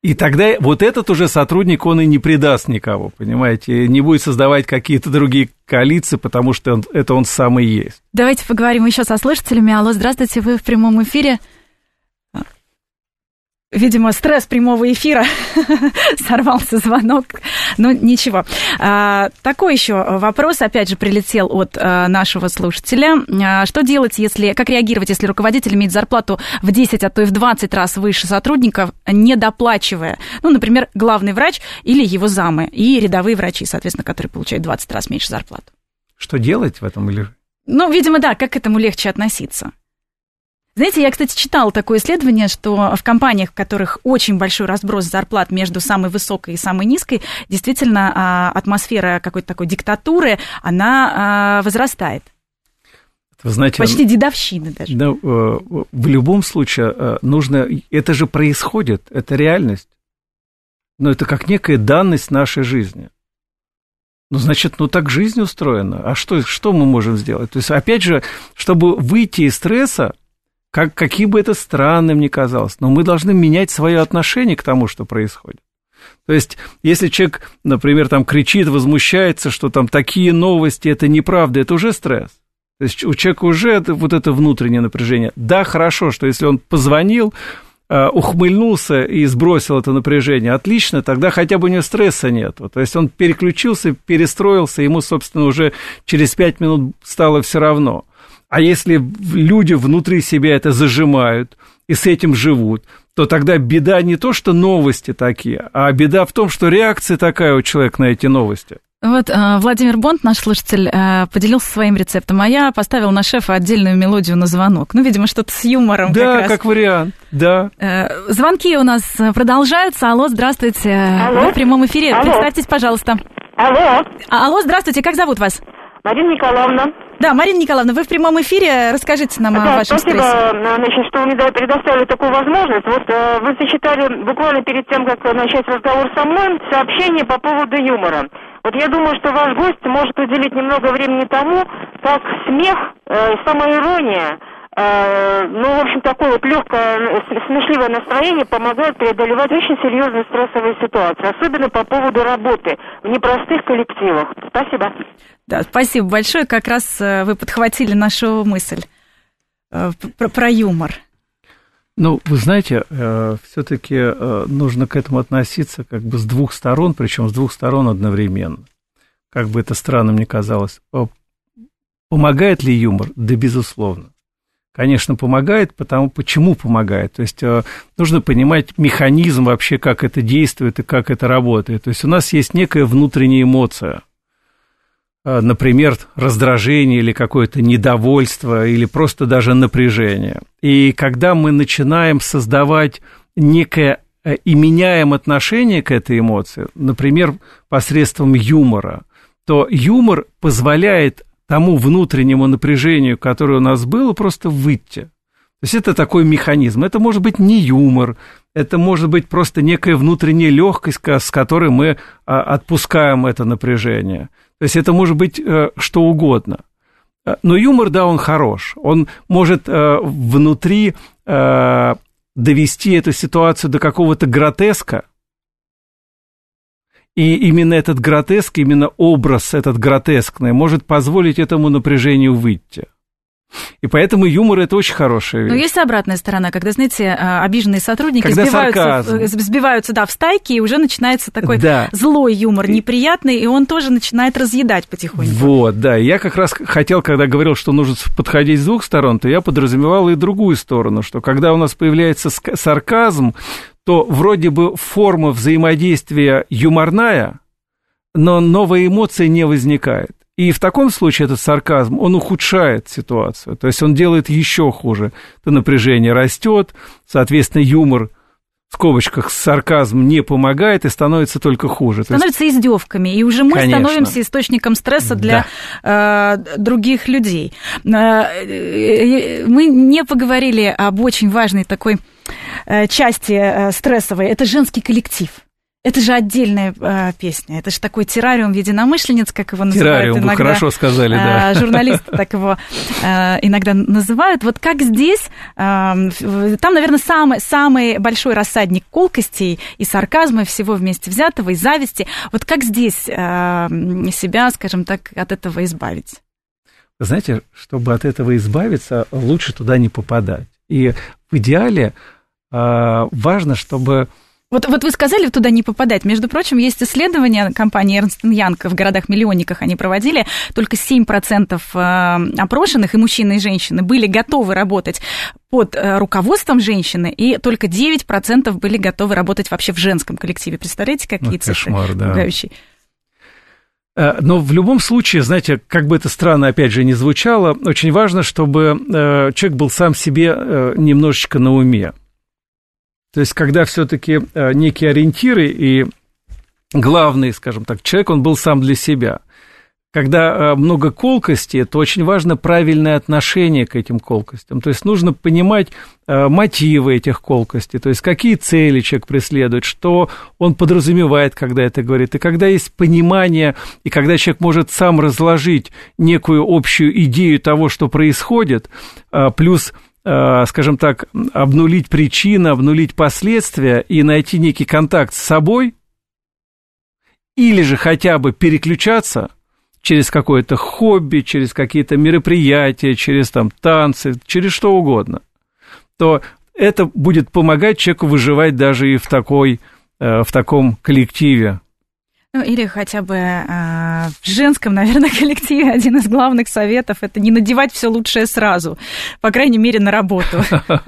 И тогда вот этот уже сотрудник, он и не предаст никого, понимаете, не будет создавать какие-то другие коалиции, потому что он, это он сам и есть. Давайте поговорим еще со слушателями. Алло, здравствуйте, вы в прямом эфире. Видимо, стресс прямого эфира сорвался звонок, но ничего. А, такой еще вопрос, опять же, прилетел от а, нашего слушателя. А, что делать, если, как реагировать, если руководитель имеет зарплату в 10, а то и в 20 раз выше сотрудников, не доплачивая? Ну, например, главный врач или его замы и рядовые врачи, соответственно, которые получают 20 раз меньше зарплату. Что делать в этом или... Ну, видимо, да, как к этому легче относиться? Знаете, я, кстати, читала такое исследование, что в компаниях, в которых очень большой разброс зарплат между самой высокой и самой низкой, действительно а, атмосфера какой-то такой диктатуры, она а, возрастает. Вы знаете, Почти дедовщины даже. Да, э, в любом случае э, нужно... Это же происходит, это реальность. Но это как некая данность нашей жизни. Ну, значит, ну так жизнь устроена. А что, что мы можем сделать? То есть, опять же, чтобы выйти из стресса, как, каким бы это странным ни казалось, но мы должны менять свое отношение к тому, что происходит. То есть, если человек, например, там кричит, возмущается, что там такие новости, это неправда, это уже стресс. То есть у человека уже это, вот это внутреннее напряжение. Да, хорошо, что если он позвонил, э, ухмыльнулся и сбросил это напряжение, отлично, тогда хотя бы у него стресса нет. То есть он переключился, перестроился, ему, собственно, уже через пять минут стало все равно. А если люди внутри себя это зажимают и с этим живут, то тогда беда не то, что новости такие, а беда в том, что реакция такая у человека на эти новости. Вот э, Владимир Бонд, наш слушатель, э, поделился своим рецептом, а я поставил на шефа отдельную мелодию на звонок. Ну, видимо, что-то с юмором. Да, как, раз. как вариант, да. Э, звонки у нас продолжаются. Алло, здравствуйте. Алло. Вы в прямом эфире. Алло. Представьтесь, пожалуйста. Алло. А, алло, здравствуйте. Как зовут вас? Марина Николаевна. Да, Марина Николаевна, вы в прямом эфире. Расскажите нам да, о вашем спасибо, стрессе. Значит, что мне предоставили такую возможность. Вот э, вы сочетали буквально перед тем, как начать разговор со мной, сообщение по поводу юмора. Вот я думаю, что ваш гость может уделить немного времени тому, как смех, э, самоирония, э, ну, в общем, такое вот легкое, смешливое настроение помогает преодолевать очень серьезные стрессовые ситуации, особенно по поводу работы в непростых коллективах. Спасибо. Да, спасибо большое. Как раз э, вы подхватили нашу мысль э, про, про юмор. Ну, вы знаете, э, все-таки нужно к этому относиться как бы с двух сторон, причем с двух сторон одновременно. Как бы это странно мне казалось. Помогает ли юмор? Да, безусловно. Конечно, помогает, потому почему помогает. То есть нужно понимать механизм вообще, как это действует и как это работает. То есть у нас есть некая внутренняя эмоция, Э, например, раздражение или какое-то недовольство, или просто даже напряжение. И когда мы начинаем создавать некое э, и меняем отношение к этой эмоции, например, посредством юмора, то юмор позволяет тому внутреннему напряжению, которое у нас было, просто выйти. То есть это такой механизм. Это может быть не юмор, это может быть просто некая внутренняя легкость, с которой мы а, отпускаем это напряжение. То есть это может быть э, что угодно. Э, но юмор, да, он хорош. Он может э, внутри довести эту ситуацию до какого-то гротеска. И именно этот гротеск, именно образ этот гротескный может позволить этому напряжению выйти. И поэтому юмор это очень хорошая вещь. Но есть обратная сторона, когда, знаете, а, обиженные сотрудники когда сбиваются, сбиваются да, в стайки, и уже начинается такой да. злой юмор, неприятный, и он тоже начинает разъедать потихоньку. Вот, да. Я как раз хотел, когда говорил, что нужно подходить с двух сторон, то я подразумевал и другую сторону, что когда у нас появляется сарказм, то вроде бы форма взаимодействия юморная, но новая эмоция не возникает. И в таком случае этот сарказм, он ухудшает ситуацию, то есть он делает еще хуже. То напряжение растет, соответственно, юмор в скобочках сарказм не помогает и становится только хуже. Становится есть... издевками, и уже мы Конечно. становимся источником стресса для да. э, других людей. Э, э, мы не поговорили об очень важной такой э, части э, стрессовой. Это женский коллектив. Это же отдельная э, песня. Это же такой террариум единомышленниц, как его называют террариум, иногда. вы хорошо сказали, да. Э, журналисты так его э, иногда называют. Вот как здесь, э, там, наверное, самый, самый большой рассадник колкостей и сарказма всего вместе взятого, и зависти. Вот как здесь э, себя, скажем так, от этого избавить? Знаете, чтобы от этого избавиться, лучше туда не попадать. И в идеале э, важно, чтобы вот, вот вы сказали туда не попадать. Между прочим, есть исследования компании Ernst Young в городах-миллионниках они проводили. Только 7% э, опрошенных, и мужчины, и женщины, были готовы работать под э, руководством женщины, и только 9% были готовы работать вообще в женском коллективе. Представляете, какие ну, цифры кошмар, да. пугающие? Э, но в любом случае, знаете, как бы это странно, опять же, не звучало, очень важно, чтобы человек был сам себе немножечко на уме. То есть, когда все-таки э, некие ориентиры и главный, скажем так, человек, он был сам для себя. Когда э, много колкости, то очень важно правильное отношение к этим колкостям. То есть нужно понимать э, мотивы этих колкостей, то есть какие цели человек преследует, что он подразумевает, когда это говорит. И когда есть понимание, и когда человек может сам разложить некую общую идею того, что происходит, плюс скажем так, обнулить причины, обнулить последствия и найти некий контакт с собой, или же хотя бы переключаться через какое-то хобби, через какие-то мероприятия, через там танцы, через что угодно, то это будет помогать человеку выживать даже и в, такой, э, в таком коллективе, ну, или хотя бы э, в женском, наверное, коллективе один из главных советов это не надевать все лучшее сразу, по крайней мере, на работу.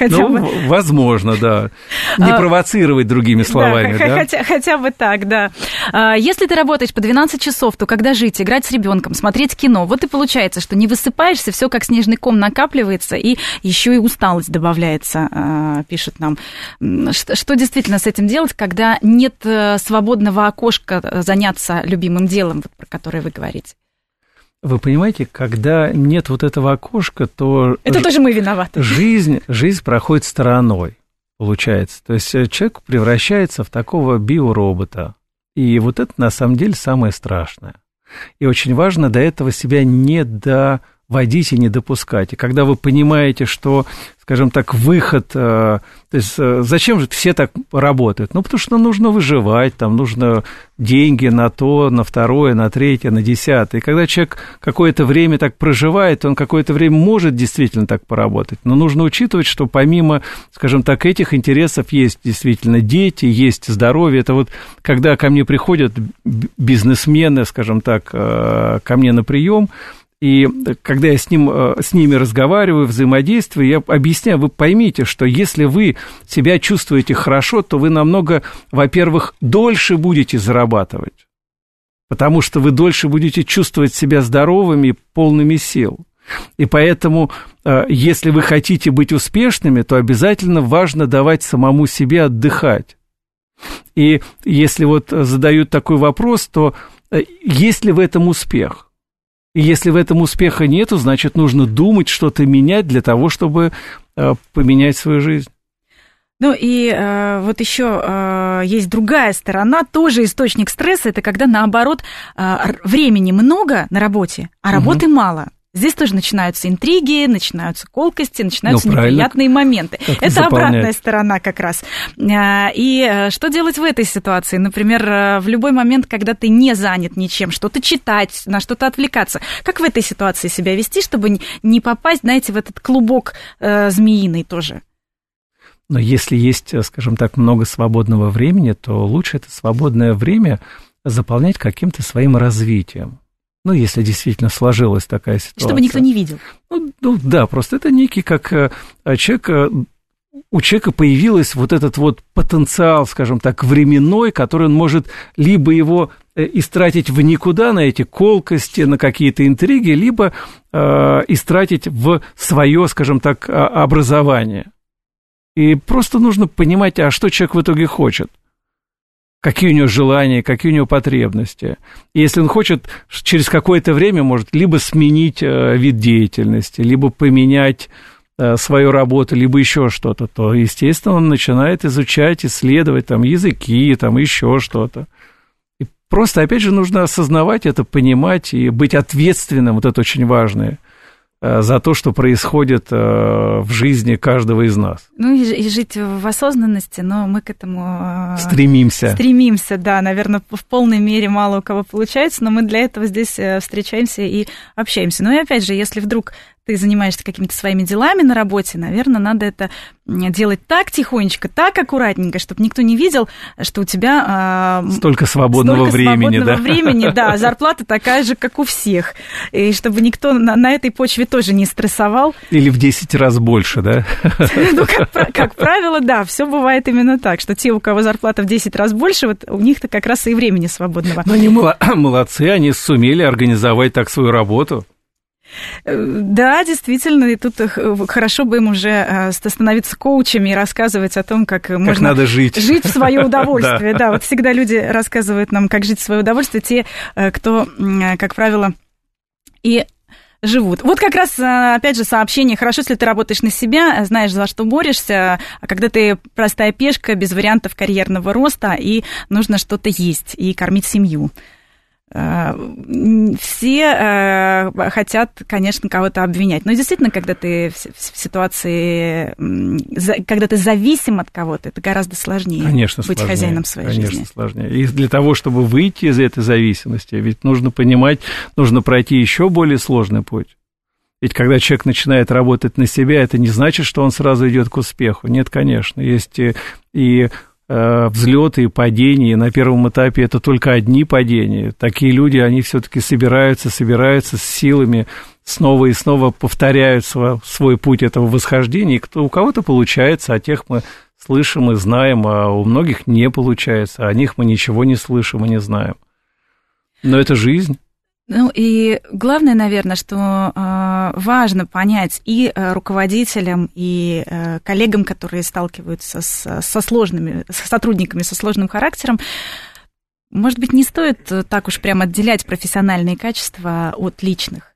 Ну, возможно, да. Не а, провоцировать другими словами, да? Хотя бы так, да. А, если ты работаешь по 12 часов, то когда жить, играть с ребенком, смотреть кино, вот и получается, что не высыпаешься, все как снежный ком накапливается, и еще и усталость добавляется, а, пишет нам. Что действительно с этим делать, когда нет э, свободного окошка заняться любимым делом, вот, про которое вы говорите. Вы понимаете, когда нет вот этого окошка, то... Это тоже мы виноваты. Жизнь, жизнь проходит стороной, получается. То есть э, человек превращается в такого биоробота. И вот это на самом деле самое страшное. И очень важно до этого себя не доводить и не допускать. И когда вы понимаете, что скажем так, выход. Э, то есть э, зачем же все так работают? Ну, потому что нужно выживать, там нужно деньги на то, на второе, на третье, на десятое. И когда человек какое-то время так проживает, он какое-то время может действительно так поработать. Но нужно учитывать, что помимо, скажем так, этих интересов есть действительно дети, есть здоровье. Это вот когда ко мне приходят бизнесмены, скажем так, э, ко мне на прием, и когда я с, ним, э, с ними разговариваю, взаимодействую, я объясняю, вы поймите, что если вы себя чувствуете хорошо, то вы намного, во-первых, дольше будете зарабатывать, потому что вы дольше будете чувствовать себя здоровыми, полными сил. И поэтому, э, если вы хотите быть успешными, то обязательно важно давать самому себе отдыхать. И если вот задают такой вопрос, то э, есть ли в этом успех? И если в этом успеха нету, значит, нужно думать, что-то менять для того, чтобы э, поменять свою жизнь. Ну и э, вот еще э, есть другая сторона, тоже источник стресса, это когда наоборот э, времени много на работе, а работы угу. мало. Здесь тоже начинаются интриги, начинаются колкости, начинаются ну, неприятные моменты. Как Это заполнять. обратная сторона как раз. А, и э, что делать в этой ситуации? Например, э, в любой момент, когда ты не занят ничем, что-то читать, на что-то отвлекаться. Как в этой ситуации себя вести, чтобы не попасть, знаете, в этот клубок э, змеиный тоже? Но если есть, скажем так, много свободного времени, то лучше это свободное время заполнять каким-то своим развитием. Ну, если действительно сложилась такая ситуация. Чтобы никто не видел. Ну, ну да, просто это некий как э, человек, э, у человека появился вот этот вот потенциал, скажем так, временной, который он может либо его э, истратить в никуда на эти колкости, на какие-то интриги, либо э, истратить в свое, скажем так, образование. И просто нужно понимать, а что человек в итоге хочет какие у него желания, какие у него потребности. И если он хочет через какое-то время, может либо сменить э, вид деятельности, либо поменять э, свою работу, либо еще что-то, то, естественно, он начинает изучать, исследовать там языки, там еще что-то. И просто, опять же, нужно осознавать это, понимать и быть ответственным, вот это очень важное – за то, что происходит э, в жизни каждого из нас. Ну и, и жить в осознанности, но мы к этому... Э, стремимся. Стремимся, да, наверное, в полной мере мало у кого получается, но мы для этого здесь встречаемся и общаемся. Ну и опять же, если вдруг ты занимаешься какими-то своими делами на работе, наверное, надо это делать так тихонечко, так аккуратненько, чтобы никто не видел, что у тебя... Э, столько свободного столько времени, свободного да? времени, да, зарплата такая же, как у всех. И чтобы никто на, на этой почве тоже не стрессовал. Или в 10 раз больше, да? Ну, как, как правило, да, все бывает именно так, что те, у кого зарплата в 10 раз больше, вот у них-то как раз и времени свободного. Но они молодцы, они сумели организовать так свою работу. Да, действительно, и тут э, хорошо бы им уже э, становиться коучами и рассказывать о том, как, как можно надо жить. жить в свое удовольствие. Да, вот всегда люди рассказывают нам, как жить в свое удовольствие, те, э, кто, как правило, и живут. Вот как раз, опять же, сообщение. Хорошо, если ты работаешь на себя, знаешь, за что борешься, а когда ты простая пешка, без вариантов карьерного роста, и нужно что-то есть и кормить семью. Э, все э, хотят, конечно, кого-то обвинять. Но действительно, когда ты в ситуации, когда ты зависим от кого-то, это гораздо сложнее конечно, быть сложнее, хозяином своей конечно, жизни. Конечно, сложнее. И для того, чтобы выйти из этой зависимости, ведь нужно понимать, нужно пройти еще более сложный путь. Ведь когда человек начинает работать на себя, это не значит, что он сразу идет к успеху. Нет, конечно. Есть и, взлеты и падения. На первом этапе это только одни падения. Такие люди, они все-таки собираются, собираются с силами, снова и снова повторяют свой, путь этого восхождения. И кто, у кого-то получается, а тех мы слышим и знаем, а у многих не получается, о них мы ничего не слышим и не знаем. Но это жизнь. Ну и главное, наверное, что э, важно понять и э, руководителям, и э, коллегам, которые сталкиваются с, со сложными, с сотрудниками со сложным характером, может быть, не стоит так уж прямо отделять профессиональные качества от личных.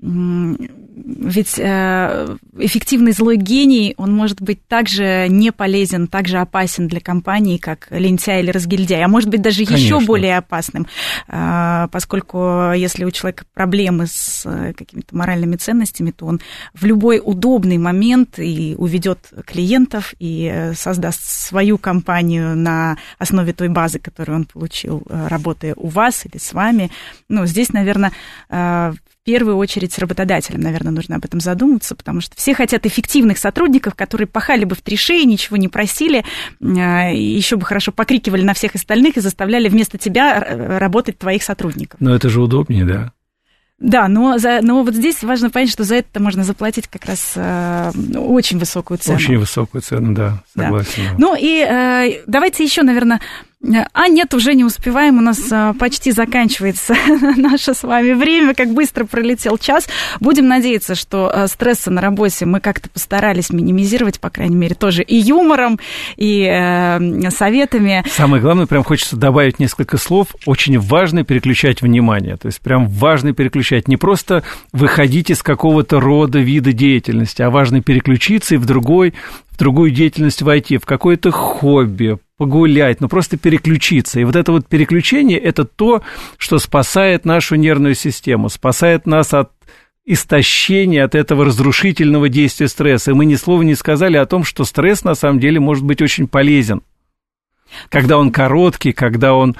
Ведь э, эффективный злой гений, он может быть также не полезен, также опасен для компании, как лентяй или разгильдяй, а может быть даже Конечно. еще более опасным, э, поскольку если у человека проблемы с э, какими-то моральными ценностями, то он в любой удобный момент и уведет клиентов, и создаст свою компанию на основе той базы, которую он получил, работая у вас или с вами. Ну, здесь, наверное, первую очередь с работодателем, наверное, нужно об этом задуматься, потому что все хотят эффективных сотрудников, которые пахали бы в три шеи, ничего не просили, а, еще бы хорошо покрикивали на всех остальных и заставляли вместо тебя работать твоих сотрудников. Но это же удобнее, да? Да, но, за, но вот здесь важно понять, что за это можно заплатить как раз э, очень высокую цену. Очень высокую цену, да, согласен. Да. Ну и э, давайте еще, наверное, а нет, уже не успеваем, у нас а, почти заканчивается наше с вами время, как быстро пролетел час. Будем надеяться, что а, стрессы на работе мы как-то постарались минимизировать, по крайней мере, тоже и юмором, и э, советами. Самое главное, прям хочется добавить несколько слов. Очень важно переключать внимание, то есть прям важно переключать. Не просто выходить из какого-то рода, вида деятельности, а важно переключиться и в другой другую деятельность войти, в какое-то хобби, погулять, ну просто переключиться. И вот это вот переключение – это то, что спасает нашу нервную систему, спасает нас от истощения, от этого разрушительного действия стресса. И мы ни слова не сказали о том, что стресс на самом деле может быть очень полезен. Когда он короткий, когда он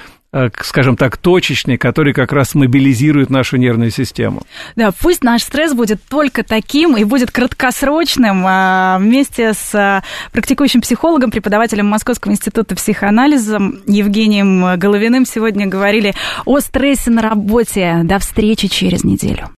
скажем так, точечный, который как раз мобилизирует нашу нервную систему. Да, пусть наш стресс будет только таким и будет краткосрочным. А, вместе с а, практикующим психологом, преподавателем Московского института психоанализа Евгением Головиным сегодня говорили о стрессе на работе. До встречи через неделю.